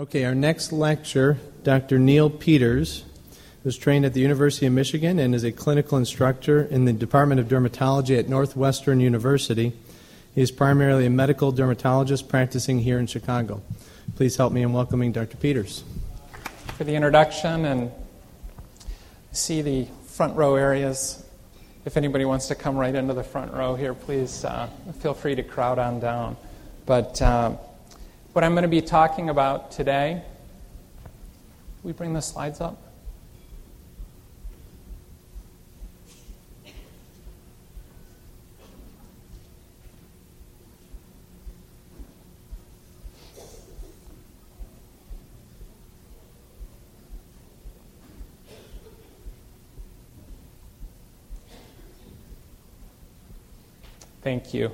Okay, our next lecture, Dr. Neil Peters, was trained at the University of Michigan and is a clinical instructor in the Department of Dermatology at Northwestern University. He is primarily a medical dermatologist practicing here in Chicago. Please help me in welcoming Dr. Peters. For the introduction and see the front row areas. If anybody wants to come right into the front row here, please uh, feel free to crowd on down. But uh, what I'm going to be talking about today, we bring the slides up? Thank you.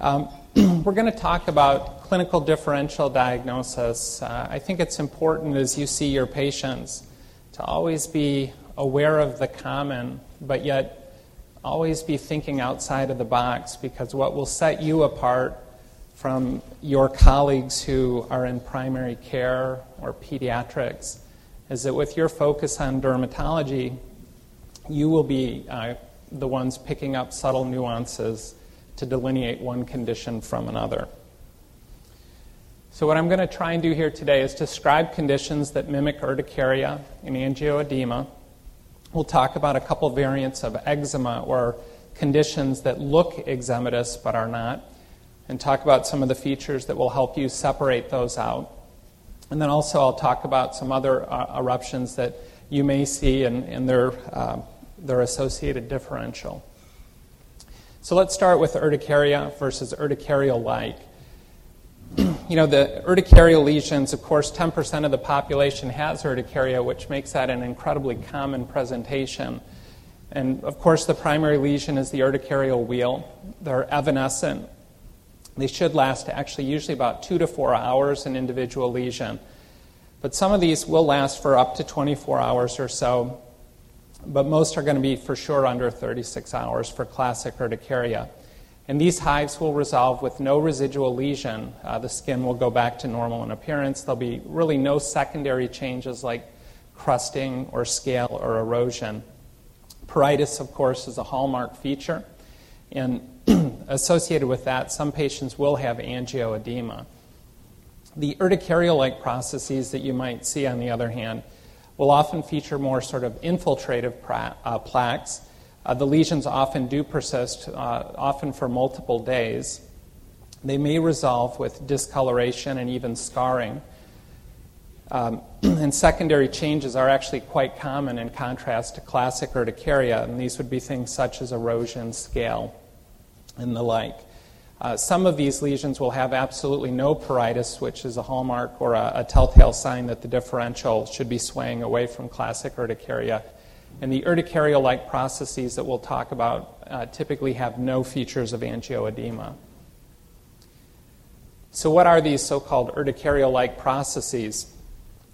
Um, we're going to talk about clinical differential diagnosis. Uh, I think it's important as you see your patients to always be aware of the common, but yet always be thinking outside of the box because what will set you apart from your colleagues who are in primary care or pediatrics is that with your focus on dermatology, you will be uh, the ones picking up subtle nuances to delineate one condition from another. So, what I'm going to try and do here today is describe conditions that mimic urticaria and angioedema. We'll talk about a couple variants of eczema or conditions that look eczematous but are not, and talk about some of the features that will help you separate those out. And then also, I'll talk about some other uh, eruptions that you may see and, and their, uh, their associated differential. So let's start with urticaria versus urticarial like. you know, the urticarial lesions, of course, 10% of the population has urticaria, which makes that an incredibly common presentation. And of course, the primary lesion is the urticarial wheal. They're evanescent. They should last actually usually about two to four hours, an individual lesion. But some of these will last for up to 24 hours or so but most are going to be for sure under 36 hours for classic urticaria. And these hives will resolve with no residual lesion. Uh, the skin will go back to normal in appearance. There'll be really no secondary changes like crusting or scale or erosion. Pruritus, of course, is a hallmark feature. And associated with that, some patients will have angioedema. The urticarial like processes that you might see, on the other hand, will often feature more sort of infiltrative pra- uh, plaques. Uh, the lesions often do persist, uh, often for multiple days. They may resolve with discoloration and even scarring. Um, and secondary changes are actually quite common in contrast to classic urticaria, and these would be things such as erosion, scale, and the like. Uh, some of these lesions will have absolutely no pruritus, which is a hallmark or a, a telltale sign that the differential should be swaying away from classic urticaria. And the urticarial like processes that we'll talk about uh, typically have no features of angioedema. So, what are these so called urticarial like processes?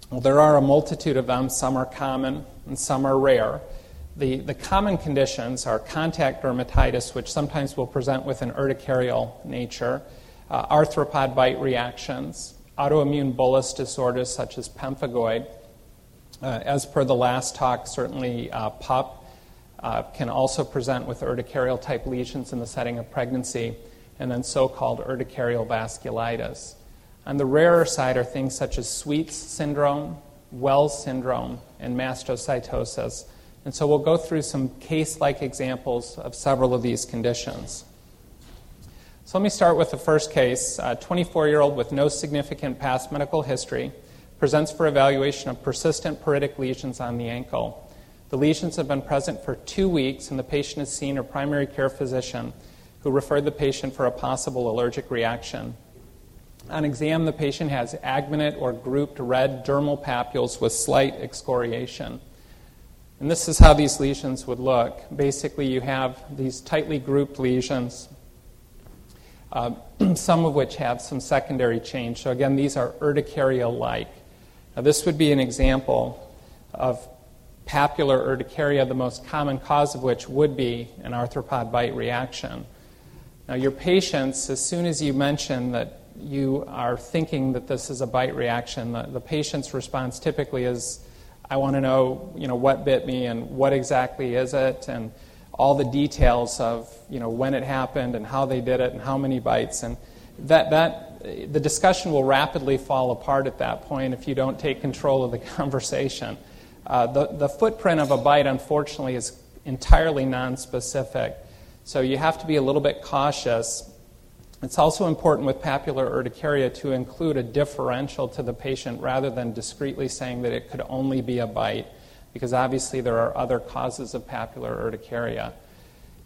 Well, there are a multitude of them. Some are common and some are rare. The, the common conditions are contact dermatitis, which sometimes will present with an urticarial nature, uh, arthropod bite reactions, autoimmune bullous disorders such as pemphigoid. Uh, as per the last talk, certainly uh, PUP uh, can also present with urticarial type lesions in the setting of pregnancy, and then so called urticarial vasculitis. On the rarer side are things such as Sweets syndrome, Wells syndrome, and mastocytosis. And so we'll go through some case like examples of several of these conditions. So let me start with the first case. A 24 year old with no significant past medical history presents for evaluation of persistent paritic lesions on the ankle. The lesions have been present for two weeks, and the patient has seen a primary care physician who referred the patient for a possible allergic reaction. On exam, the patient has agminate or grouped red dermal papules with slight excoriation. And this is how these lesions would look. Basically, you have these tightly grouped lesions, uh, some of which have some secondary change. So, again, these are urticaria like. Now, this would be an example of papular urticaria, the most common cause of which would be an arthropod bite reaction. Now, your patients, as soon as you mention that you are thinking that this is a bite reaction, the, the patient's response typically is, I want to know, you know, what bit me and what exactly is it, and all the details of, you know, when it happened and how they did it and how many bites. And that, that, the discussion will rapidly fall apart at that point if you don't take control of the conversation. Uh, the, the footprint of a bite, unfortunately, is entirely nonspecific. So you have to be a little bit cautious. It's also important with papular urticaria to include a differential to the patient rather than discreetly saying that it could only be a bite, because obviously there are other causes of papular urticaria.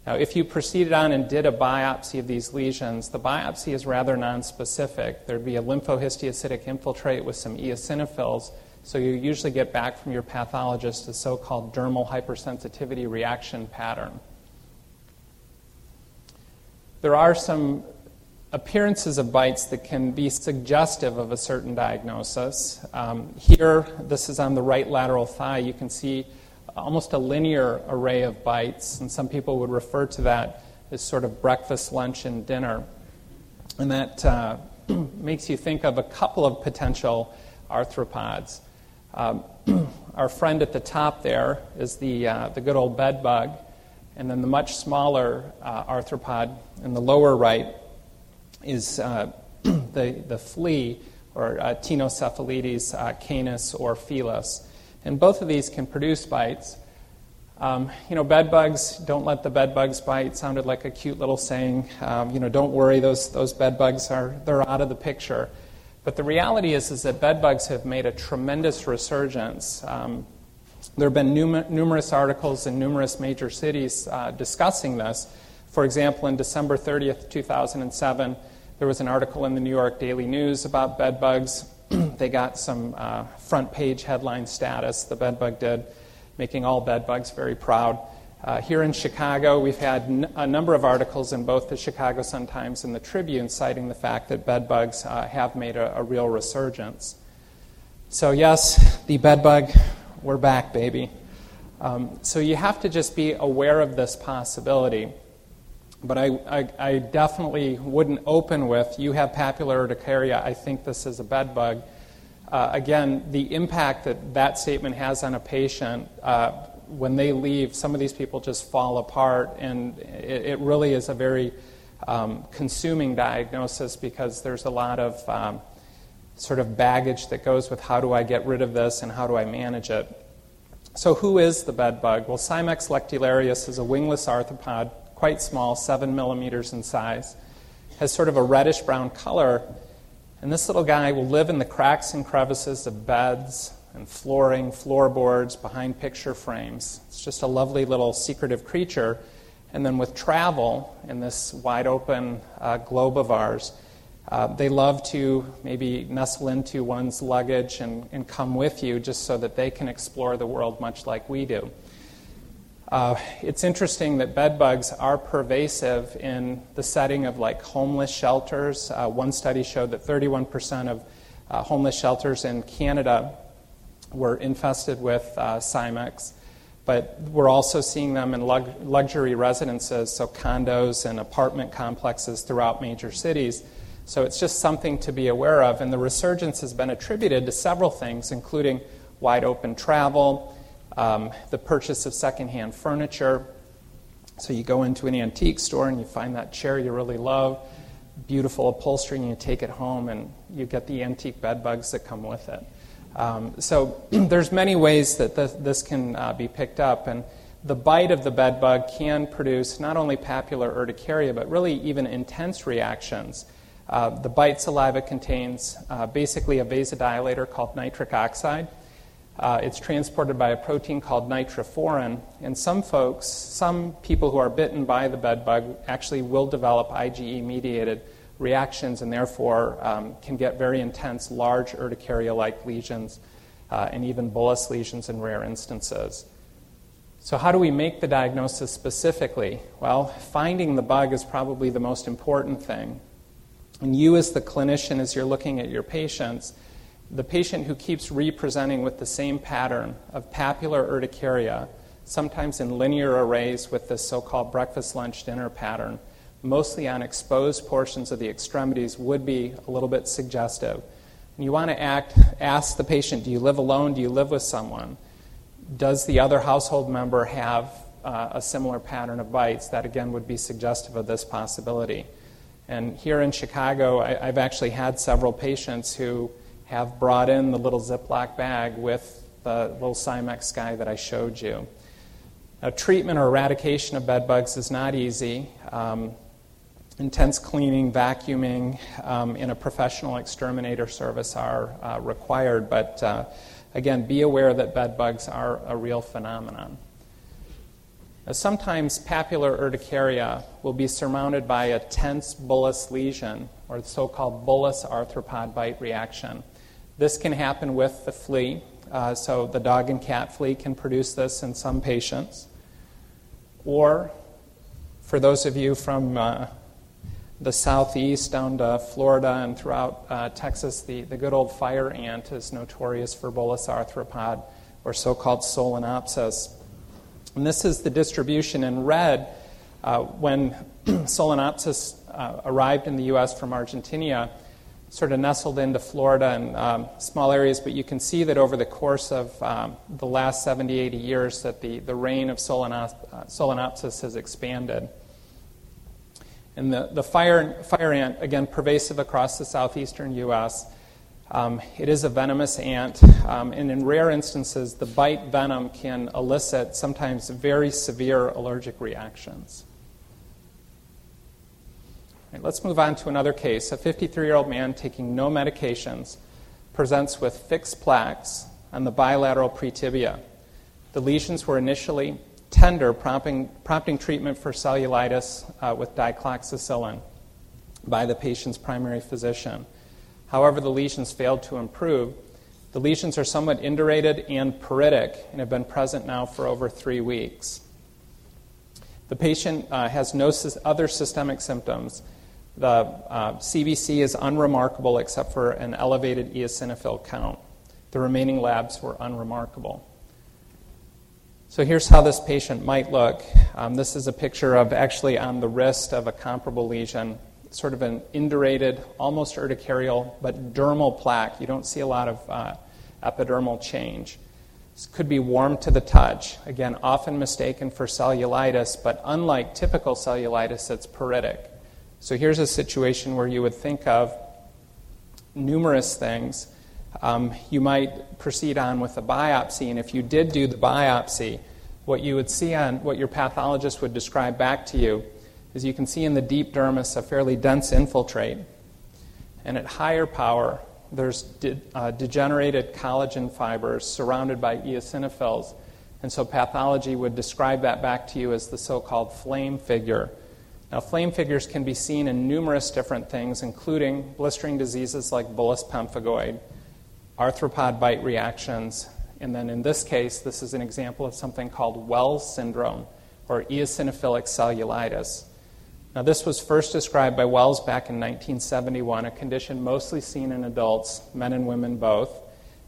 Now, if you proceeded on and did a biopsy of these lesions, the biopsy is rather nonspecific. There'd be a lymphohistiocytic infiltrate with some eosinophils, so you usually get back from your pathologist a so called dermal hypersensitivity reaction pattern. There are some appearances of bites that can be suggestive of a certain diagnosis. Um, here, this is on the right lateral thigh. You can see almost a linear array of bites, and some people would refer to that as sort of breakfast, lunch, and dinner. And that uh, makes you think of a couple of potential arthropods. Um, our friend at the top there is the, uh, the good old bed bug, and then the much smaller uh, arthropod in the lower right is uh, the, the flea, or uh, Ctenocephalides uh, canis or felis. And both of these can produce bites. Um, you know, bed bugs, don't let the bed bugs bite, sounded like a cute little saying. Um, you know, don't worry, those, those bed bugs are, they're out of the picture. But the reality is, is that bed bugs have made a tremendous resurgence. Um, there have been num- numerous articles in numerous major cities uh, discussing this. For example, in December 30th, 2007, there was an article in the New York Daily News about bed bugs. they got some uh, front page headline status, the bed bug did, making all bed bugs very proud. Uh, here in Chicago, we've had n- a number of articles in both the Chicago Sun-Times and the Tribune citing the fact that bed bugs uh, have made a, a, real resurgence. So, yes, the bed bug, we're back, baby. Um, so, you have to just be aware of this possibility. But I, I, I definitely wouldn't open with, you have papular urticaria, I think this is a bed bug. Uh, again, the impact that that statement has on a patient uh, when they leave, some of these people just fall apart, and it, it really is a very um, consuming diagnosis because there's a lot of um, sort of baggage that goes with how do I get rid of this and how do I manage it. So, who is the bed bug? Well, Cimex lectularius is a wingless arthropod, quite small, seven millimeters in size, has sort of a reddish brown color, and this little guy will live in the cracks and crevices of beds, and flooring, floorboards, behind picture frames. It's just a lovely little secretive creature. And then with travel in this wide open uh, globe of ours, uh, they love to maybe nestle into one's luggage and, and come with you just so that they can explore the world much like we do. Uh, it's interesting that bed bugs are pervasive in the setting of like homeless shelters. Uh, one study showed that 31% of uh, homeless shelters in Canada were infested with uh, Cimex, but we're also seeing them in lug- luxury residences, so condos and apartment complexes throughout major cities. So it's just something to be aware of. And the resurgence has been attributed to several things, including wide open travel, um, the purchase of secondhand furniture. So you go into an antique store and you find that chair you really love, beautiful upholstery, and you take it home and you get the antique bed bugs that come with it. Um, so there's many ways that this, this can uh, be picked up, and the bite of the bed bug can produce not only papular urticaria, but really even intense reactions. Uh, the bite saliva contains uh, basically a vasodilator called nitric oxide. Uh, it's transported by a protein called nitrophorin, and some folks, some people who are bitten by the bed bug, actually will develop IgE mediated reactions and therefore um, can get very intense, large urticaria like lesions uh, and even bullous lesions in rare instances. So, how do we make the diagnosis specifically? Well, finding the bug is probably the most important thing. And you, as the clinician, as you're looking at your patients, the patient who keeps representing with the same pattern of papular urticaria, sometimes in linear arrays with this so called breakfast, lunch, dinner pattern, mostly on exposed portions of the extremities, would be a little bit suggestive. You want to act, ask the patient, do you live alone? Do you live with someone? Does the other household member have uh, a similar pattern of bites? That again would be suggestive of this possibility. And here in Chicago, I, have actually had several patients who have brought in the little Ziploc bag with the little Cimex guy that I showed you. Now, treatment or eradication of bed bugs is not easy. Um, intense cleaning, vacuuming, um, and a professional exterminator service are uh, required, but uh, again, be aware that bed bugs are a real phenomenon. Now, sometimes papular urticaria will be surmounted by a tense bullous lesion, or the so called bullous arthropod bite reaction. This can happen with the flea, uh, so the dog and cat flea can produce this in some patients. Or for those of you from uh, the southeast down to Florida and throughout uh, Texas, the, the good old fire ant is notorious for bullous arthropod or so called solenopsis. And this is the distribution in red. Uh, when solenopsis uh, arrived in the U.S. from Argentina, sort of nestled into Florida and um, small areas, but you can see that over the course of um, the last 70, 80 years that the, the reign of solenop- uh, solenopsis has expanded. And the, the fire, fire ant, again, pervasive across the southeastern U.S., um, it is a venomous ant, um, and in rare instances, the bite venom can elicit sometimes very severe allergic reactions. Right, let's move on to another case. A 53 year old man taking no medications presents with fixed plaques on the bilateral pretibia. The lesions were initially tender, prompting, prompting treatment for cellulitis uh, with dicloxacillin by the patient's primary physician. However, the lesions failed to improve. The lesions are somewhat indurated and pruritic and have been present now for over three weeks. The patient uh, has no other systemic symptoms the uh, CBC is unremarkable except for an elevated eosinophil count. The remaining labs were unremarkable. So here's how this patient might look. Um, this is a picture of actually on the wrist of a comparable lesion, sort of an indurated, almost urticarial, but dermal plaque. You don't see a lot of uh, epidermal change. This could be warm to the touch. Again, often mistaken for cellulitis, but unlike typical cellulitis, it's pruritic. So here's a situation where you would think of numerous things. Um, you might proceed on with a biopsy, and if you did do the biopsy, what you would see on what your pathologist would describe back to you is you can see in the deep dermis a fairly dense infiltrate. And at higher power, there's de- uh, degenerated collagen fibers surrounded by eosinophils. And so pathology would describe that back to you as the so called flame figure now, flame figures can be seen in numerous different things, including blistering diseases like bullous pemphigoid, arthropod bite reactions, and then in this case, this is an example of something called Wells syndrome or eosinophilic cellulitis. Now, this was first described by Wells back in 1971, a condition mostly seen in adults, men and women both.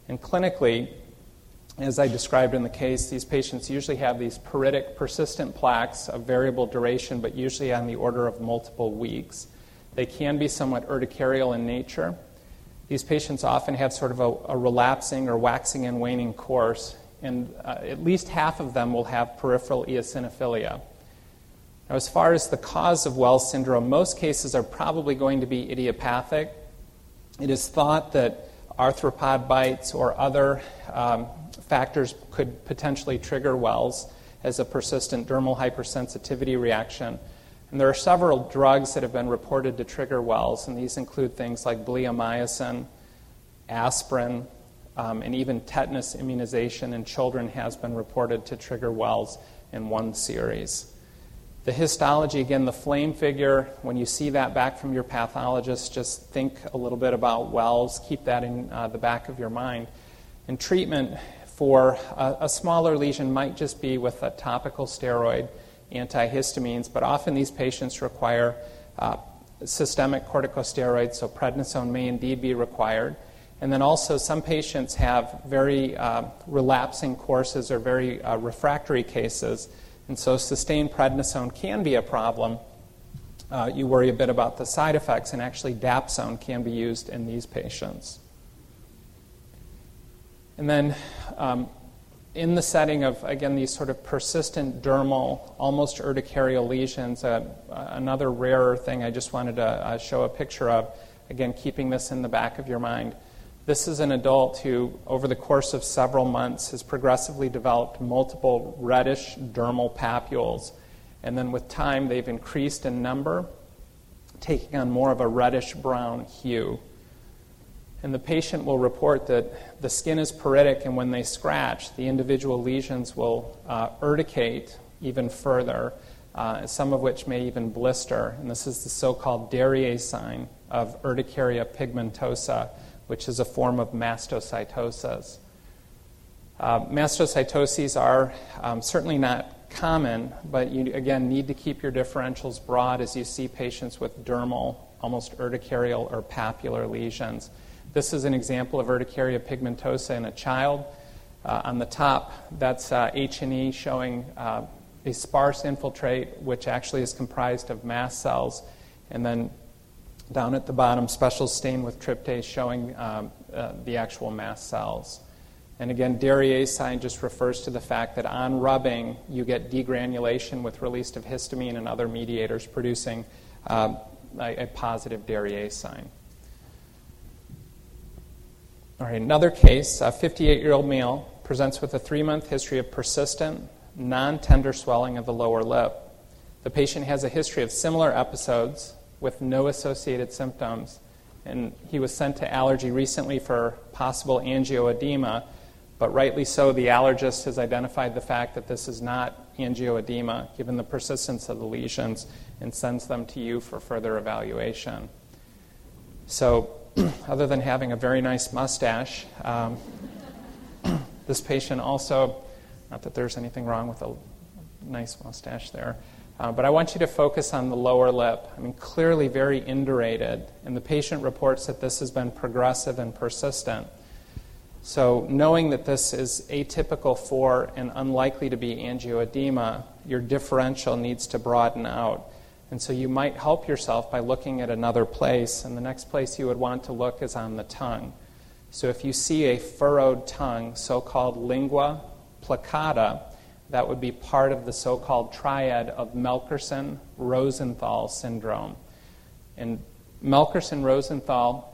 And clinically, as I described in the case, these patients usually have these pruritic, persistent plaques of variable duration, but usually on the order of multiple weeks. They can be somewhat urticarial in nature. These patients often have sort of a, a relapsing or waxing and waning course, and uh, at least half of them will have peripheral eosinophilia. Now, as far as the cause of Wells syndrome, most cases are probably going to be idiopathic. It is thought that arthropod bites or other um, factors could potentially trigger wells as a persistent dermal hypersensitivity reaction. And there are several drugs that have been reported to trigger wells, and these include things like bleomycin, aspirin, um, and even tetanus immunization in children has been reported to trigger wells in one series. The histology, again, the flame figure, when you see that back from your pathologist, just think a little bit about wells, keep that in uh, the back of your mind. And treatment for a, a, smaller lesion might just be with a topical steroid, antihistamines, but often these patients require uh, systemic corticosteroids, so prednisone may indeed be required. And then also, some patients have very uh, relapsing courses or very uh, refractory cases, and so sustained prednisone can be a problem. uh, you worry a bit about the side effects, and actually dapsone can be used in these patients. And then, um, in the setting of, again, these sort of persistent dermal, almost urticarial lesions, uh, another rarer thing I just wanted to uh, show a picture of, again, keeping this in the back of your mind. This is an adult who, over the course of several months, has progressively developed multiple reddish dermal papules. And then with time, they've increased in number, taking on more of a reddish brown hue. And the patient will report that the skin is pruritic, and when they scratch, the individual lesions will uh, urticate even further, uh, some of which may even blister. And this is the so called Darier's sign of urticaria pigmentosa which is a form of mastocytosis. Uh, mastocytoses are um, certainly not common, but you again need to keep your differentials broad as you see patients with dermal, almost urticarial or papular lesions. This is an example of urticaria pigmentosa in a child. Uh, on the top, that's uh, H&E showing uh, a sparse infiltrate, which actually is comprised of mast cells, and then down at the bottom, special stain with tryptase showing um, uh, the actual mast cells. And again, sign just refers to the fact that on rubbing, you get degranulation with release of histamine and other mediators producing uh, a, a, positive Darier's sign. All right, another case a 58 year old male presents with a three month history of persistent, non tender swelling of the lower lip. The patient has a history of similar episodes with no associated symptoms. And he was sent to allergy recently for possible angioedema, but rightly so, the allergist has identified the fact that this is not angioedema, given the persistence of the lesions, and sends them to you for further evaluation. So, other than having a very nice mustache, um, this patient also, not that there's anything wrong with a nice mustache there, uh, but I want you to focus on the lower lip. I mean, clearly very indurated, and the patient reports that this has been progressive and persistent. So, knowing that this is atypical for and unlikely to be angioedema, your differential needs to broaden out. And so, you might help yourself by looking at another place, and the next place you would want to look is on the tongue. So, if you see a furrowed tongue, so called lingua plicata, that would be part of the so called triad of Melkersson Rosenthal syndrome. And Melkersson Rosenthal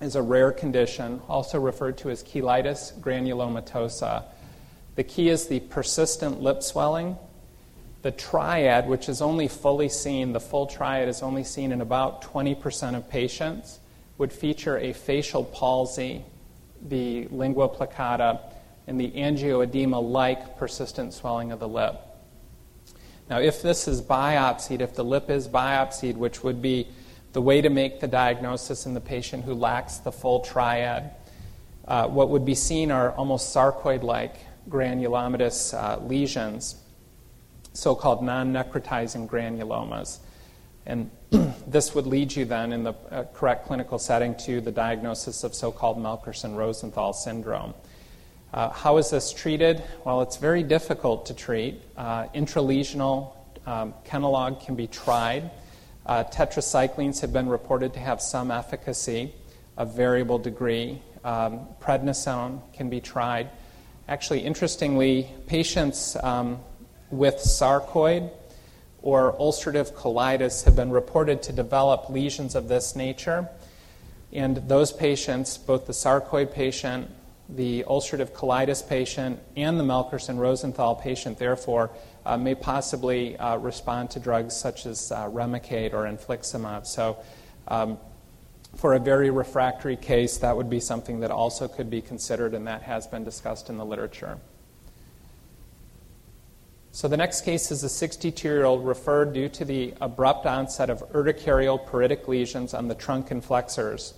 is a rare condition, also referred to as cheilitis granulomatosa. The key is the persistent lip swelling. The triad, which is only fully seen, the full triad is only seen in about 20% of patients, would feature a facial palsy, the lingua plicata, and the angioedema like persistent swelling of the lip. Now, if this is biopsied, if the lip is biopsied, which would be the way to make the diagnosis in the patient who lacks the full triad, uh, what would be seen are almost sarcoid like granulomatous uh, lesions, so called non necrotizing granulomas. And this would lead you then, in the uh, correct clinical setting, to the diagnosis of so called Melkersson Rosenthal syndrome. Uh, how is this treated? Well, it's very difficult to treat. Uh, intralesional um, Kenalog can be tried. Uh, tetracyclines have been reported to have some efficacy of variable degree. Um, prednisone can be tried. Actually, interestingly, patients um, with sarcoid or ulcerative colitis have been reported to develop lesions of this nature. And those patients, both the sarcoid patient the ulcerative colitis patient and the Melkersson Rosenthal patient, therefore, uh, may possibly uh, respond to drugs such as uh, Remicade or infliximab. So, um, for a very refractory case, that would be something that also could be considered, and that has been discussed in the literature. So, the next case is a 62 year old referred due to the abrupt onset of urticarial pruritic lesions on the trunk and flexors.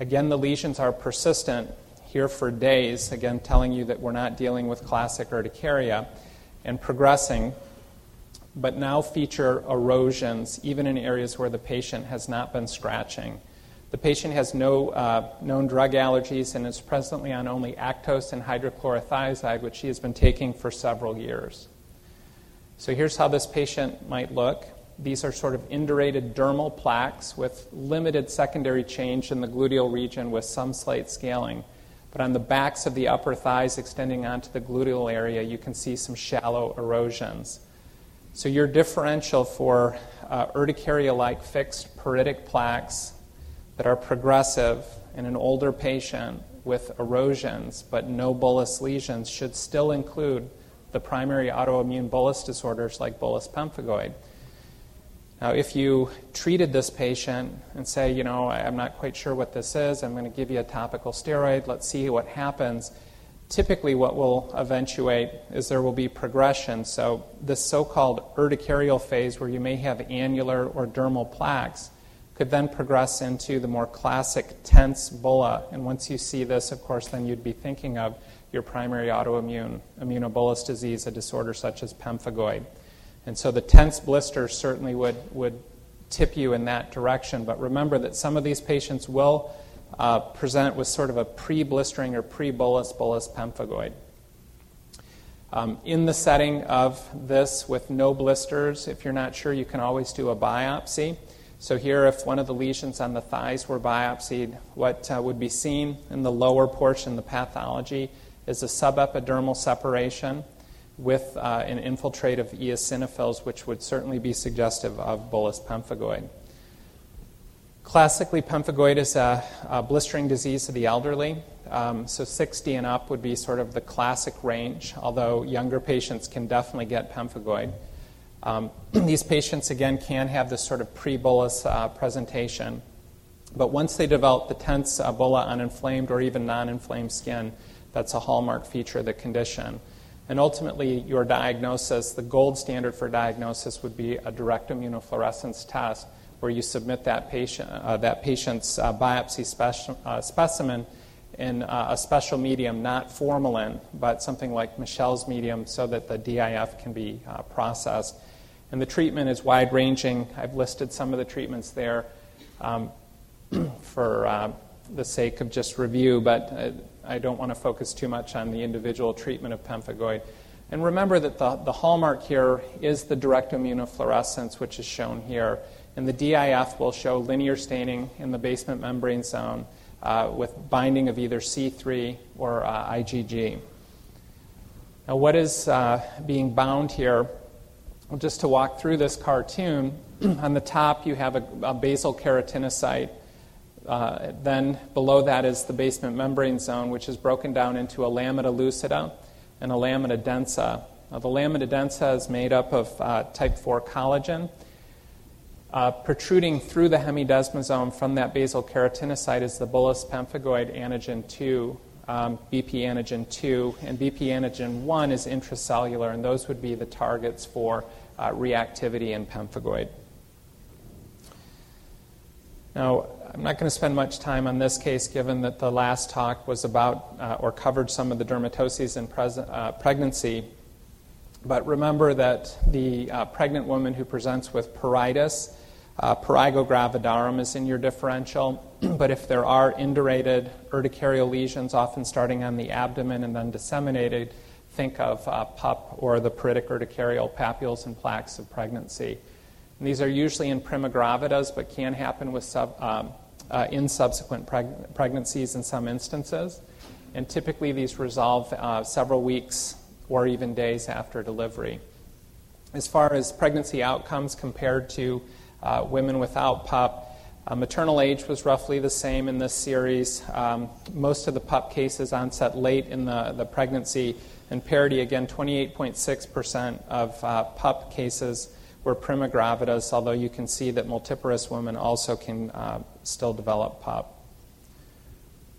Again, the lesions are persistent here for days, again, telling you that we're not dealing with classic urticaria, and progressing, but now feature erosions even in areas where the patient has not been scratching. The patient has no uh, known drug allergies and is presently on only Actos and hydrochlorothiazide, which she has been taking for several years. So here's how this patient might look. these are sort of indurated dermal plaques with limited secondary change in the gluteal region with some slight scaling. But on the backs of the upper thighs extending onto the gluteal area, you can see some shallow erosions. So your differential for uh, urticaria like fixed pruritic plaques that are progressive in an older patient with erosions but no bullous lesions should still include the primary autoimmune bullous disorders like bullous pemphigoid. Now, if you treated this patient and say, you know, I'm not quite sure what this is, I'm going to give you a topical steroid, let's see what happens, typically what will eventuate is there will be progression. So, this so called urticarial phase, where you may have annular or dermal plaques, could then progress into the more classic tense bulla. And once you see this, of course, then you'd be thinking of your primary autoimmune immunobullous disease, a disorder such as pemphigoid. And so the tense blisters certainly would, would tip you in that direction. But remember that some of these patients will uh, present with sort of a pre blistering or pre bullous bullous pemphigoid. Um, in the setting of this with no blisters, if you're not sure, you can always do a biopsy. So, here, if one of the lesions on the thighs were biopsied, what uh, would be seen in the lower portion, the pathology, is a subepidermal separation with uh, an infiltrate of eosinophils, which would certainly be suggestive of bullous pemphigoid. Classically, pemphigoid is a, a blistering disease of the elderly. Um, so 60 and up would be sort of the classic range, although younger patients can definitely get pemphigoid. Um, these patients, again, can have this sort of pre bullous uh, presentation. But once they develop the tense uh, bulla on inflamed or even non inflamed skin, that's a hallmark feature of the condition. And ultimately, your diagnosis, the gold standard for diagnosis would be a direct immunofluorescence test where you submit that, patient, uh, that patient's uh, biopsy speci- uh, specimen in uh, a special medium, not formalin, but something like Michel's medium, so that the DIF can be uh, processed. And the treatment is wide ranging. I've listed some of the treatments there um, for uh, the sake of just review, but I don't want to focus too much on the individual treatment of pemphigoid. And remember that the, the hallmark here is the direct immunofluorescence, which is shown here. And the DIF will show linear staining in the basement membrane zone uh, with binding of either C3 or uh, IgG. Now, what is uh, being bound here? Just to walk through this cartoon, on the top you have a, a basal keratinocyte uh, then below that is the basement membrane zone, which is broken down into a lamina lucida and a lamina densa. Now, the lamina densa is made up of uh, type 4 collagen. Uh, protruding through the hemidesmosome from that basal keratinocyte is the bullous pemphigoid antigen 2, um, BP antigen 2, and BP antigen 1 is intracellular, and those would be the targets for uh, reactivity in pemphigoid. Now, I'm not going to spend much time on this case given that the last talk was about uh, or covered some of the dermatoses in uh, pregnancy. But remember that the uh, pregnant woman who presents with pruritus, uh, prurigo gravidarum is in your differential. but if there are indurated urticarial lesions, often starting on the abdomen and then disseminated, think of uh, PUP or the pruritic urticarial papules and plaques of pregnancy. And these are usually in prima gravidas, but can happen with sub, um, uh, in subsequent preg- pregnancies in some instances. And typically, these resolve uh, several weeks or even days after delivery. As far as pregnancy outcomes compared to uh, women without PUP, uh, maternal age was roughly the same in this series. Um, most of the PUP cases onset late in the, the pregnancy, and parity again 28.6% of uh, PUP cases were prima gravidas, although you can see that multiparous women also can uh, still develop PUP.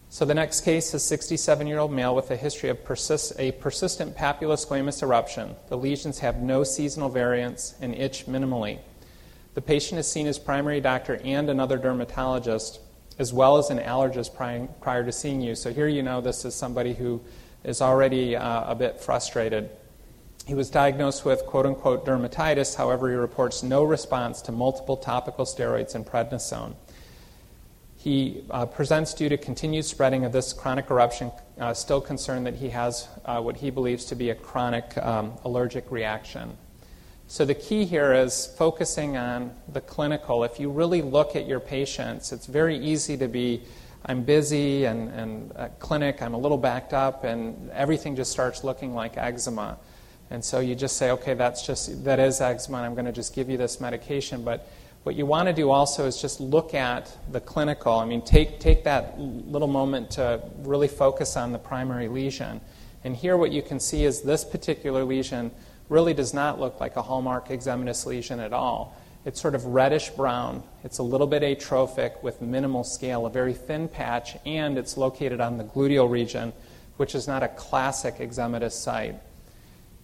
So the next case is 67 year old male with a history of persist- a persistent papulosquamous eruption. The lesions have no seasonal variants and itch minimally. The patient has seen his primary doctor and another dermatologist, as well as an allergist prior to seeing you. So here you know this is somebody who is already uh, a bit frustrated. He was diagnosed with quote unquote dermatitis, however, he reports no response to multiple topical steroids and prednisone. He uh, presents due to continued spreading of this chronic eruption, uh, still concerned that he has uh, what he believes to be a chronic um, allergic reaction. So the key here is focusing on the clinical. If you really look at your patients, it's very easy to be, I'm busy and, and clinic, I'm a little backed up, and everything just starts looking like eczema. And so you just say, okay, that's just, that is eczema, and I'm going to just give you this medication. But what you want to do also is just look at the clinical. I mean, take, take that little moment to really focus on the primary lesion. And here, what you can see is this particular lesion really does not look like a hallmark eczematous lesion at all. It's sort of reddish brown. It's a little bit atrophic with minimal scale, a very thin patch, and it's located on the gluteal region, which is not a classic eczematous site.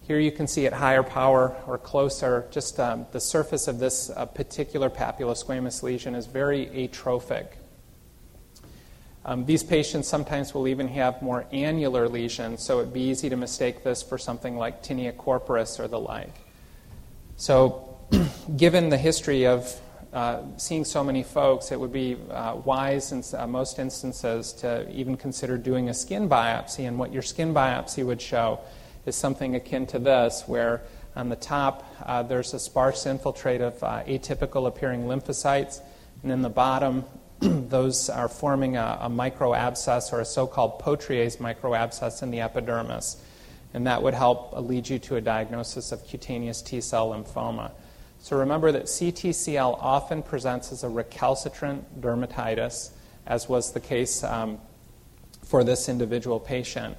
Here you can see at higher power or closer, just um, the surface of this uh, particular papulosquamous lesion is very atrophic. Um, these patients sometimes will even have more annular lesions, so it'd be easy to mistake this for something like tinea corporis or the like. So, given the history of uh, seeing so many folks, it would be uh, wise in uh, most instances to even consider doing a skin biopsy. And what your skin biopsy would show is something akin to this, where on the top uh, there's a sparse infiltrate of uh, atypical appearing lymphocytes, and in the bottom, those are forming a, a microabscess or a so called Pautrier's microabscess in the epidermis. And that would help lead you to a diagnosis of cutaneous T cell lymphoma. So remember that CTCL often presents as a recalcitrant dermatitis, as was the case um, for this individual patient.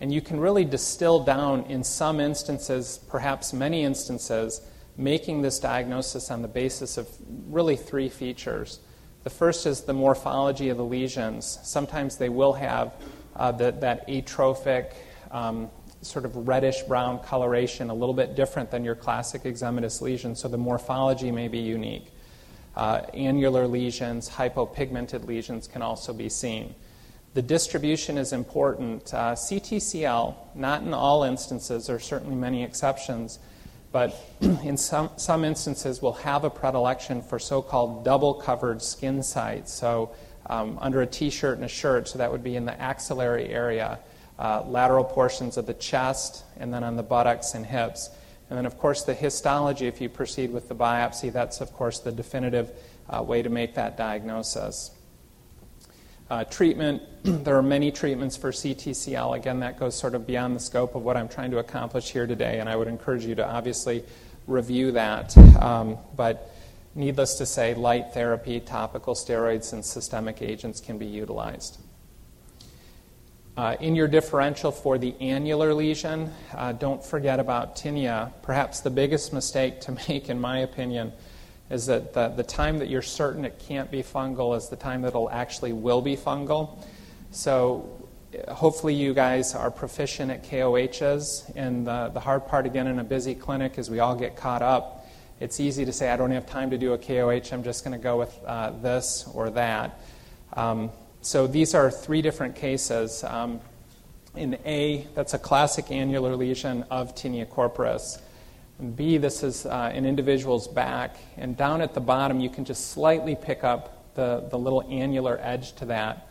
And you can really distill down, in some instances, perhaps many instances, making this diagnosis on the basis of really three features. The first is the morphology of the lesions. Sometimes they will have uh, the, that atrophic, um, sort of reddish brown coloration, a little bit different than your classic eczematous lesion, so the morphology may be unique. Uh, annular lesions, hypopigmented lesions can also be seen. The distribution is important. Uh, CTCL, not in all instances, there are certainly many exceptions, but in some, some instances will have a predilection for so called double covered skin sites. So, um, under a t shirt and a shirt, so that would be in the axillary area, uh, lateral portions of the chest, and then on the buttocks and hips. And then, of course, the histology, if you proceed with the biopsy, that's, of course, the definitive uh, way to make that diagnosis. Uh, treatment, there are many treatments for CTCL. Again, that goes sort of beyond the scope of what I'm trying to accomplish here today, and I would encourage you to obviously review that. Um, but needless to say, light therapy, topical steroids, and systemic agents can be utilized. Uh, in your differential for the annular lesion, uh, don't forget about tinea. Perhaps the biggest mistake to make, in my opinion, is that the, the time that you're certain it can't be fungal is the time that it'll actually will be fungal. So hopefully you guys are proficient at KOHs. And the, the hard part, again, in a busy clinic is we all get caught up. It's easy to say, I don't have time to do a KOH, I'm just going to go with uh, this or that. Um, so these are three different cases. Um, in A, that's a classic annular lesion of tinea corporis. And B, this is uh, an individual's back. And down at the bottom, you can just slightly pick up the, the little annular edge to that.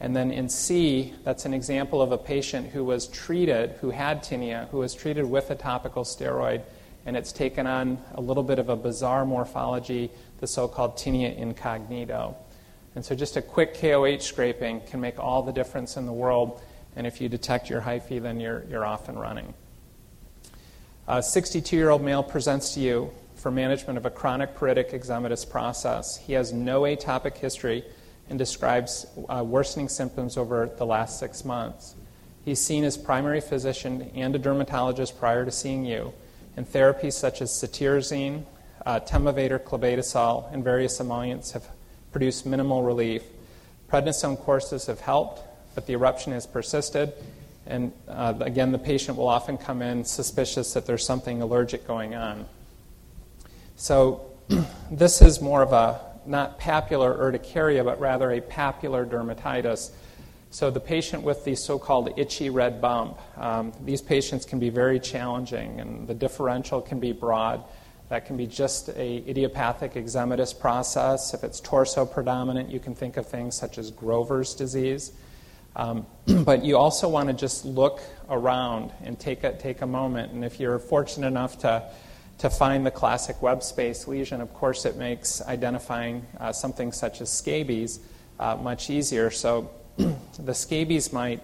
And then in C, that's an example of a patient who was treated, who had tinea, who was treated with a topical steroid, and it's taken on a little bit of a bizarre morphology, the so called tinea incognito. And so just a quick KOH scraping can make all the difference in the world. And if you detect your hyphae, then you're, you're off and running. A 62 year old male presents to you for management of a chronic pruritic eczematous process. He has no atopic history and describes uh, worsening symptoms over the last six months. He's seen his primary physician and a dermatologist prior to seeing you, and therapies such as cetirizine, uh, Temovate clobetasol, and various emollients have produced minimal relief. Prednisone courses have helped, but the eruption has persisted, and uh, again, the patient will often come in suspicious that there's something allergic going on. So, this is more of a not papular urticaria, but rather a papular dermatitis. So, the patient with the so called itchy red bump, um, these patients can be very challenging, and the differential can be broad. That can be just a idiopathic eczematous process. If it's torso predominant, you can think of things such as Grover's disease. Um, but you also want to just look around and take a, take a moment. And if you're fortunate enough to, to find the classic web space lesion. Of course, it makes identifying uh, something such as scabies uh, much easier. So the scabies mite,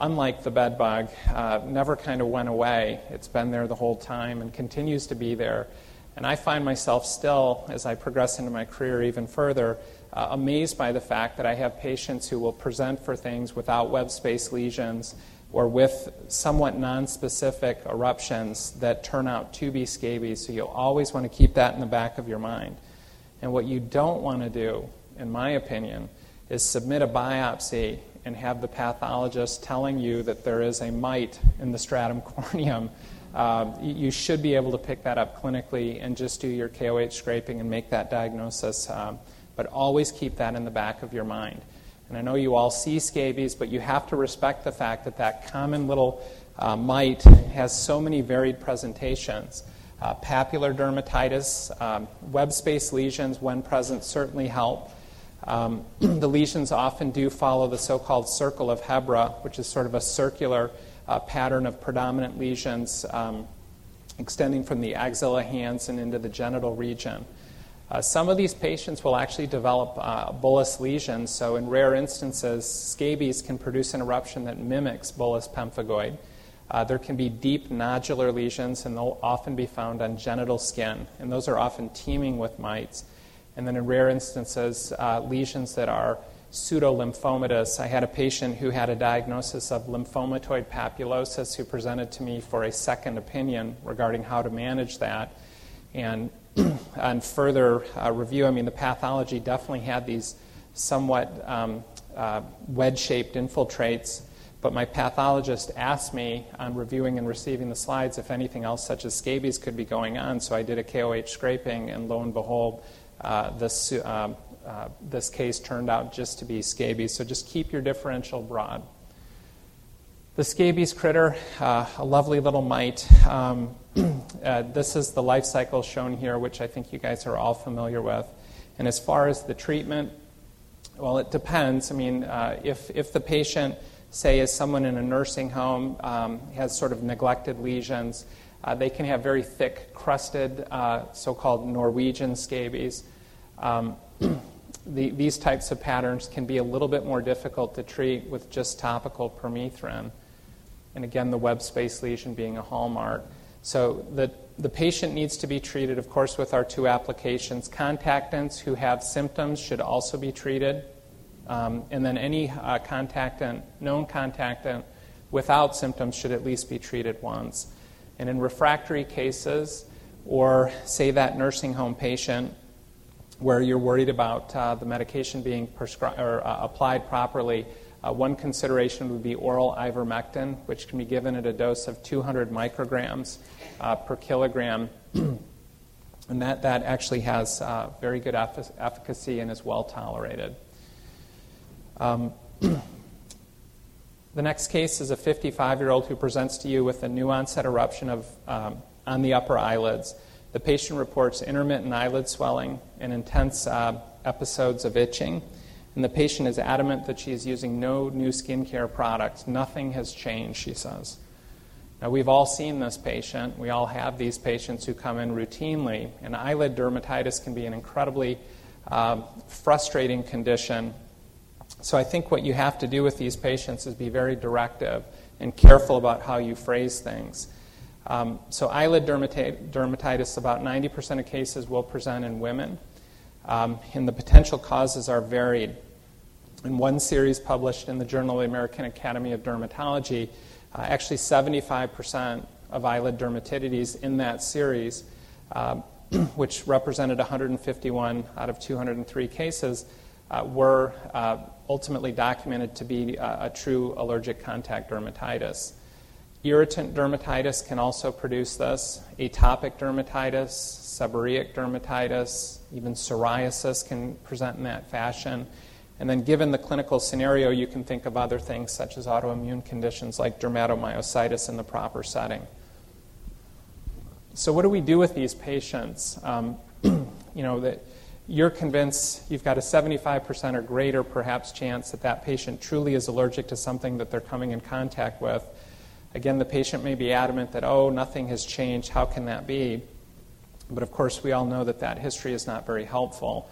unlike the bedbug, uh, never kind of went away. It's been there the whole time and continues to be there. And I find myself still, as I progress into my career even further, uh, amazed by the fact that I have patients who will present for things without web space lesions or with somewhat nonspecific eruptions that turn out to be scabies. So you'll always want to keep that in the back of your mind. And what you don't want to do, in my opinion, is submit a biopsy and have the pathologist telling you that there is a mite in the stratum corneum. Uh, you should be able to pick that up clinically and just do your KOH scraping and make that diagnosis. Uh, but always keep that in the back of your mind. And I know you all see scabies, but you have to respect the fact that that common little uh, mite has so many varied presentations. Uh, papular dermatitis, um, web space lesions, when present, certainly help. Um, the lesions often do follow the so called circle of Hebra, which is sort of a circular uh, pattern of predominant lesions um, extending from the axilla hands and into the genital region. Uh, some of these patients will actually develop uh, bullous lesions, so in rare instances, scabies can produce an eruption that mimics bullous pemphigoid. Uh, there can be deep nodular lesions, and they'll often be found on genital skin, and those are often teeming with mites. And then in rare instances, uh, lesions that are pseudolymphomatous. I had a patient who had a diagnosis of lymphomatoid papulosis who presented to me for a second opinion regarding how to manage that. And on further uh, review, I mean, the pathology definitely had these somewhat um, uh, wedge shaped infiltrates, but my pathologist asked me on reviewing and receiving the slides if anything else, such as scabies, could be going on. So I did a KOH scraping, and lo and behold, uh, this, uh, uh, this case turned out just to be scabies. So just keep your differential broad. The scabies critter, uh, a lovely little mite. Um, uh, this is the life cycle shown here, which I think you guys are all familiar with. And as far as the treatment, well, it depends. I mean, uh, if, if the patient, say, is someone in a nursing home, um, has sort of neglected lesions, uh, they can have very thick, crusted, uh, so called Norwegian scabies. Um, the, these types of patterns can be a little bit more difficult to treat with just topical permethrin and again, the web space lesion being a hallmark. So the, the patient needs to be treated, of course, with our two applications. Contactants who have symptoms should also be treated. Um, and then any uh, contactant, known contactant without symptoms should at least be treated once. And in refractory cases, or say that nursing home patient where you're worried about uh, the medication being prescri- or, uh, applied properly, uh, one consideration would be oral ivermectin, which can be given at a dose of 200 micrograms uh, per kilogram. and that, that actually has uh, very good eff- efficacy and is well tolerated. Um, the next case is a 55 year old who presents to you with a new onset eruption of, um, on the upper eyelids. The patient reports intermittent eyelid swelling and intense uh, episodes of itching. And the patient is adamant that she is using no new skincare products. Nothing has changed, she says. Now, we've all seen this patient. We all have these patients who come in routinely. And eyelid dermatitis can be an incredibly um, frustrating condition. So, I think what you have to do with these patients is be very directive and careful about how you phrase things. Um, so, eyelid dermatitis, about 90% of cases will present in women um, and the potential causes are varied. In one series published in the Journal of the American Academy of Dermatology, uh, actually 75% of eyelid dermatitis in that series, uh, which represented 151 out of 203 cases, uh, were uh, ultimately documented to be uh, a true allergic contact dermatitis. Irritant dermatitis can also produce this. Atopic dermatitis, seborrheic dermatitis, even psoriasis can present in that fashion. And then, given the clinical scenario, you can think of other things such as autoimmune conditions like dermatomyositis in the proper setting. So, what do we do with these patients? Um, you know, that you're convinced you've got a 75% or greater, perhaps, chance that that patient truly is allergic to something that they're coming in contact with. Again, the patient may be adamant that, oh, nothing has changed. How can that be? But of course, we all know that that history is not very helpful.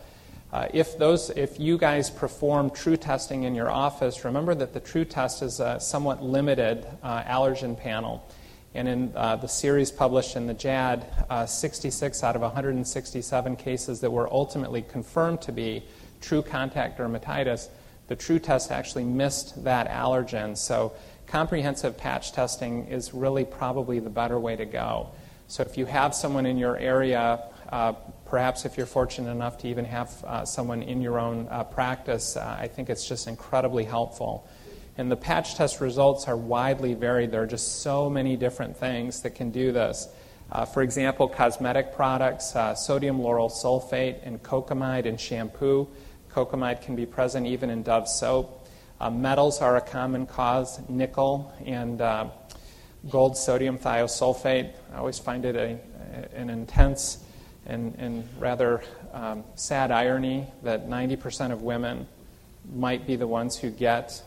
Uh, if, those, if you guys perform true testing in your office, remember that the true test is a somewhat limited uh, allergen panel. And in uh, the series published in the JAAD, uh, 66 out of 167 cases that were ultimately confirmed to be true contact dermatitis, the true test actually missed that allergen. So comprehensive patch testing is really probably the better way to go. So if you have someone in your area uh, perhaps if you're fortunate enough to even have uh, someone in your own uh, practice, uh, I think it's just incredibly helpful. And the patch test results are widely varied. There are just so many different things that can do this. Uh, for example, cosmetic products, uh, sodium lauryl sulfate and cocamide in shampoo. Cocamide can be present even in Dove soap. Metals are a common cause, nickel and gold sodium thiosulfate. I always find it a, an intense and, and rather um, sad irony that 90% of women might be the ones who get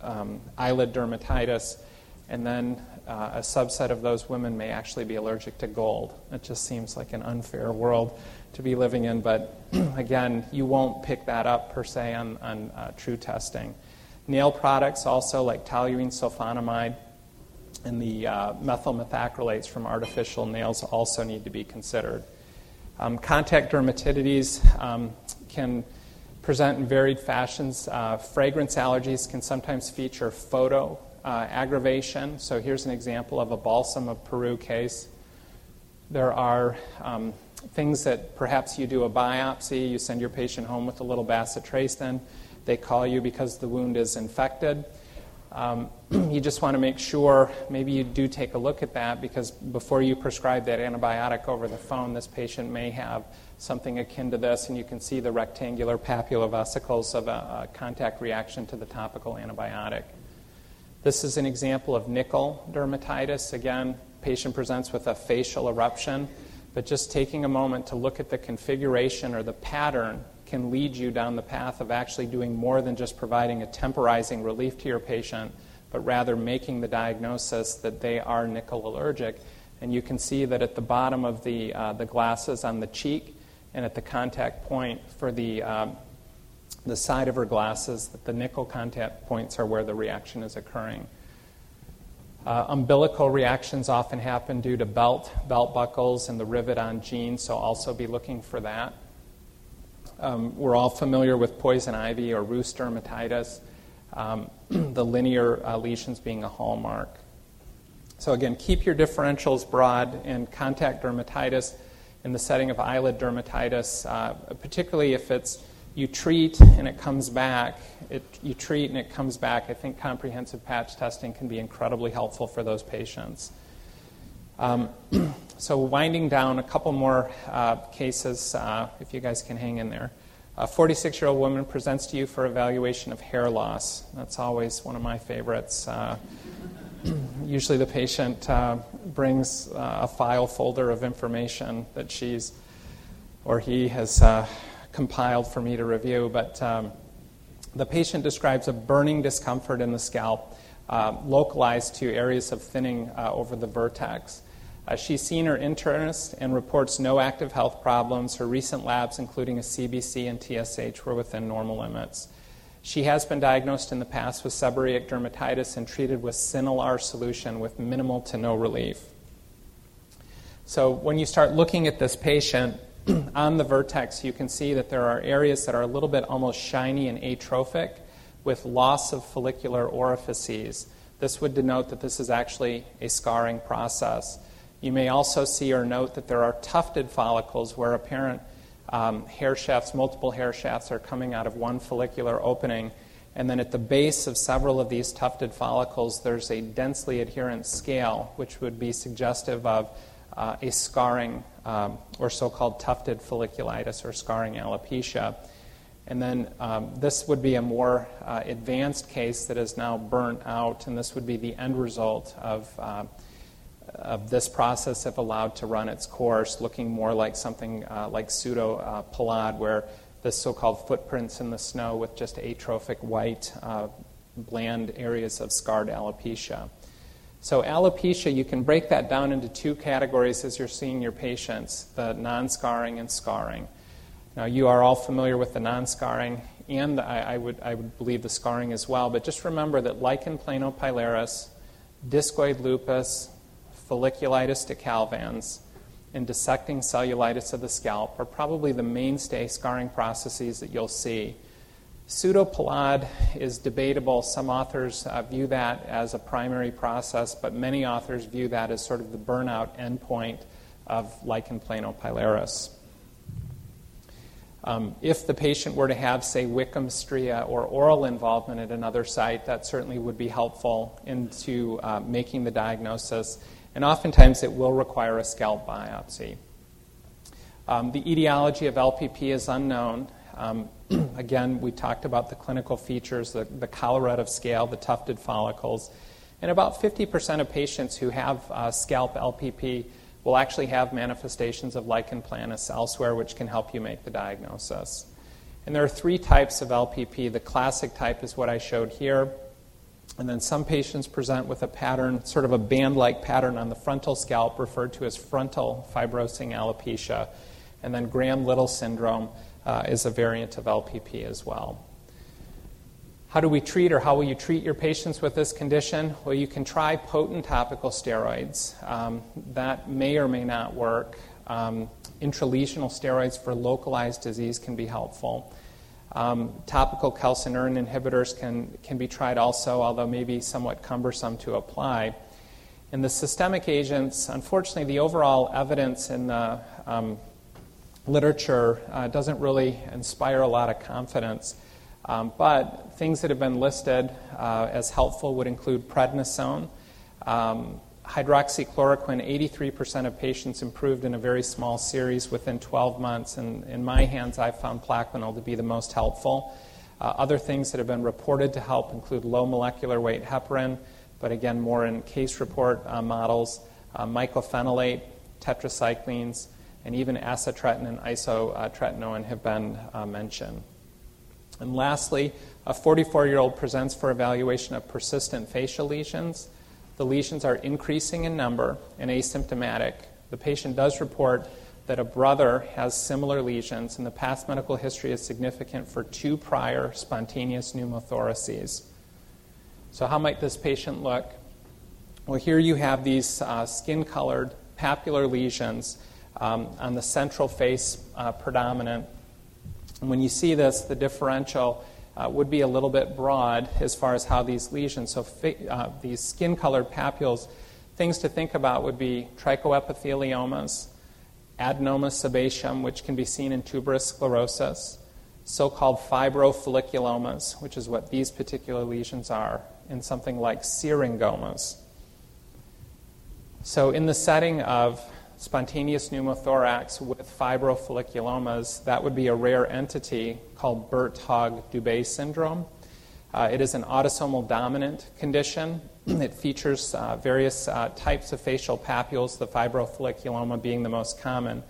um, eyelid dermatitis, and then uh, a subset of those women may actually be allergic to gold. It just seems like an unfair world to be living in, but again, you won't pick that up per se on, on uh, true testing. Nail products also, like toluene sulfonamide and the uh, methyl methacrylates from artificial nails, also need to be considered. Um, contact dermatitis um, can present in varied fashions. Uh, fragrance allergies can sometimes feature photo uh, aggravation. So here's an example of a balsam of Peru case. There are um, things that perhaps you do a biopsy, you send your patient home with a little bacitracin. They call you because the wound is infected. Um, you just want to make sure maybe you do take a look at that because before you prescribe that antibiotic over the phone, this patient may have something akin to this, and you can see the rectangular papulovesicles of a, a contact reaction to the topical antibiotic. This is an example of nickel dermatitis. Again, patient presents with a facial eruption, but just taking a moment to look at the configuration or the pattern can lead you down the path of actually doing more than just providing a temporizing relief to your patient, but rather making the diagnosis that they are nickel allergic. And you can see that at the bottom of the, uh, the glasses on the cheek and at the contact point for the, uh, the side of her glasses, that the nickel contact points are where the reaction is occurring. Uh, umbilical reactions often happen due to belt, belt buckles, and the rivet on jeans, so also be looking for that. Um, we're all familiar with poison ivy or rhus dermatitis, um, the linear uh, lesions being a hallmark. So, again, keep your differentials broad and contact dermatitis in the setting of eyelid dermatitis, uh, particularly if it's you treat and it comes back. It, you treat and it comes back. I think comprehensive patch testing can be incredibly helpful for those patients. Um, so, winding down, a couple more uh, cases, uh, if you guys can hang in there. A 46 year old woman presents to you for evaluation of hair loss. That's always one of my favorites. Uh, usually, the patient uh, brings uh, a file folder of information that she's or he has uh, compiled for me to review, but um, the patient describes a burning discomfort in the scalp. Localized to areas of thinning over the vertex. Uh, she's seen her internist and reports no active health problems. Her recent labs, including a CBC and TSH, were within normal limits. She has been diagnosed in the past with seborrheic dermatitis and treated with Synalar solution with minimal to no relief. So, when you start looking at this patient on the vertex, you can see that there are areas that are a little bit almost shiny and atrophic with loss of follicular orifices. This would denote that this is actually a scarring process. You may also see or note that there are tufted follicles where apparent um, hair shafts, multiple hair shafts, are coming out of one follicular opening. And then at the base of several of these tufted follicles, there's a densely adherent scale, which would be suggestive of uh, a scarring um, or so called tufted folliculitis or scarring alopecia. And then um, this would be a more uh, advanced case that is now burnt out, and this would be the end result of. Uh, of this process, if allowed to run its course, looking more like something uh, like pseudo uh, pelade, where the so called footprints in the snow with just atrophic white, uh, bland areas of scarred alopecia. So, alopecia, you can break that down into two categories as you're seeing your patients the non scarring and scarring. Now, you are all familiar with the non scarring, and I, I, would, I would believe the scarring as well, but just remember that lichen planopilaris, discoid lupus, folliculitis decalvans, and dissecting cellulitis of the scalp are probably the mainstay scarring processes that you'll see. Pseudopelade is debatable. Some authors uh, view that as a primary process, but many authors view that as sort of the burnout endpoint of lichen planopilaris. Um, if the patient were to have, say, Wickham stria or oral involvement at another site, that certainly would be helpful into uh, making the diagnosis and oftentimes it will require a scalp biopsy. Um, the etiology of LPP is unknown. Um, again, we talked about the clinical features, the, the Collarette scale, the tufted follicles. And about 50% of patients who have uh, scalp LPP will actually have manifestations of lichen planus elsewhere, which can help you make the diagnosis. And there are three types of LPP. The classic type is what I showed here. And then some patients present with a pattern, sort of a band like pattern on the frontal scalp, referred to as frontal fibrosing alopecia. And then Graham Little syndrome uh, is a variant of LPP as well. How do we treat, or how will you treat your patients with this condition? Well, you can try potent topical steroids. Um, that may or may not work. Um, intralesional steroids for localized disease can be helpful. Um, topical calcineurin inhibitors can, can be tried also, although maybe somewhat cumbersome to apply. In the systemic agents, unfortunately, the overall evidence in the um, literature uh, doesn't really inspire a lot of confidence. Um, but things that have been listed uh, as helpful would include prednisone, um, hydroxychloroquine, 83% of patients improved in a very small series within 12 months. And in my hands, I've found Plaquenil to be the most helpful. Uh, other things that have been reported to help include low molecular weight heparin, but again, more in case report uh, models, uh, mycophenolate, tetracyclines, and even acitretin and isotretinoin have been uh, mentioned. And lastly, a 44 year old presents for evaluation of persistent facial lesions. The lesions are increasing in number and asymptomatic. The patient does report that a brother has similar lesions, and the past medical history is significant for two prior spontaneous pneumothoraces. So, how might this patient look? Well, here you have these uh, skin colored papular lesions um, on the central face uh, predominant. And when you see this, the differential uh, would be a little bit broad as far as how these lesions, so uh, these skin colored papules, things to think about would be trichoepitheliomas, adenoma sebaceum, which can be seen in tuberous sclerosis, so called fibrofolliculomas, which is what these particular lesions are, and something like syringomas. So, in the setting of spontaneous pneumothorax with fibrofolliculomas, that would be a rare entity called Birt-Hogg-Dubé syndrome. Uh, it is an autosomal dominant condition. it features uh, various uh, types of facial papules, the fibrofolliculoma being the most common.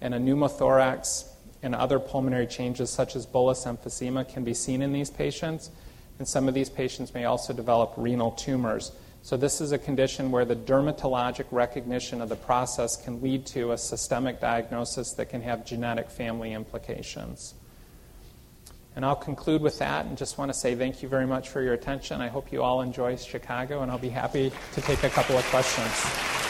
And a pneumothorax and other pulmonary changes, such as bullous emphysema, can be seen in these patients. And some of these patients may also develop renal tumors. So, this is a condition where the dermatologic recognition of the process can lead to a systemic diagnosis that can have genetic family implications. And I'll conclude with that and just want to say thank you very much for your attention. I hope you all enjoy Chicago, and I'll be happy to take a couple of questions.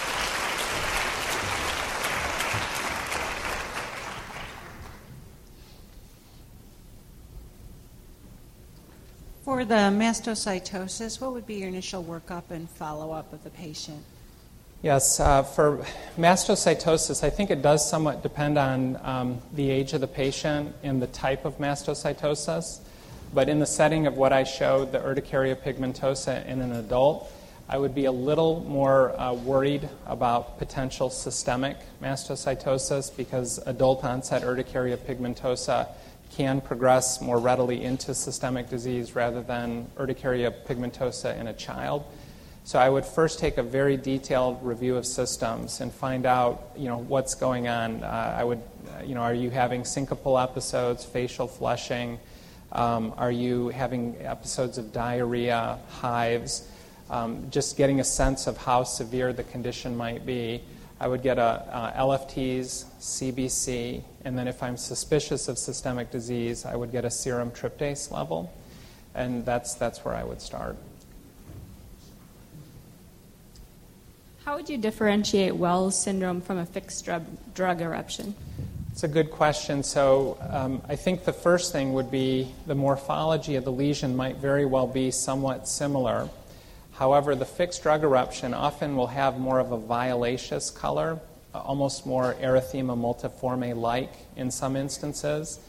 For the mastocytosis, what would be your initial workup and follow up of the patient? Yes, uh, for mastocytosis, I think it does somewhat depend on um, the age of the patient and the type of mastocytosis. But in the setting of what I showed, the urticaria pigmentosa in an adult, I would be a little more uh, worried about potential systemic mastocytosis because adult onset urticaria pigmentosa can progress more readily into systemic disease rather than urticaria pigmentosa in a child. So I would first take a very detailed review of systems and find out, you know, what's going on. Uh, I would, uh, you know, are you having syncopal episodes, facial flushing? Um, are you having episodes of diarrhea, hives? um, just getting a sense of how severe the condition might be, I would get a, a LFTs, CBC, and then if I'm suspicious of systemic disease, I would get a serum tryptase level, and that's that's where I would start. How would you differentiate Wells syndrome from a fixed drug, drug eruption? It's a good question. So, um, I think the first thing would be the morphology of the lesion might very well be somewhat similar. However, the fixed drug eruption often will have more of a violaceous color, almost more erythema multiforme like in some instances.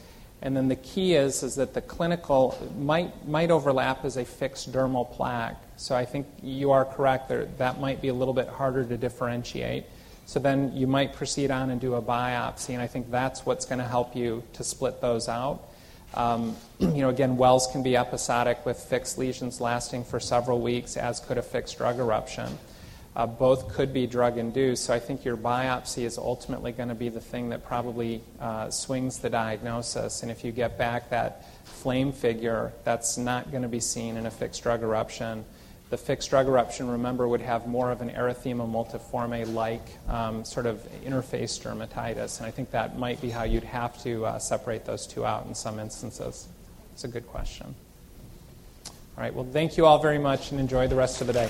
And then the key is, is that the clinical might, might overlap as a fixed dermal plaque. So I think you are correct there. That might be a little bit harder to differentiate. So then you might proceed on and do a biopsy, and I think that's what's going to help you to split those out. Um, you know, again, wells can be episodic with fixed lesions lasting for several weeks, as could a fixed drug eruption. Uh, both could be drug induced, so I think your biopsy is ultimately going to be the thing that probably uh, swings the diagnosis. And if you get back that flame figure, that's not going to be seen in a fixed drug eruption. The fixed drug eruption, remember, would have more of an erythema multiforme like um, sort of interface dermatitis, and I think that might be how you'd have to uh, separate those two out in some instances. It's a good question. All right, well, thank you all very much and enjoy the rest of the day.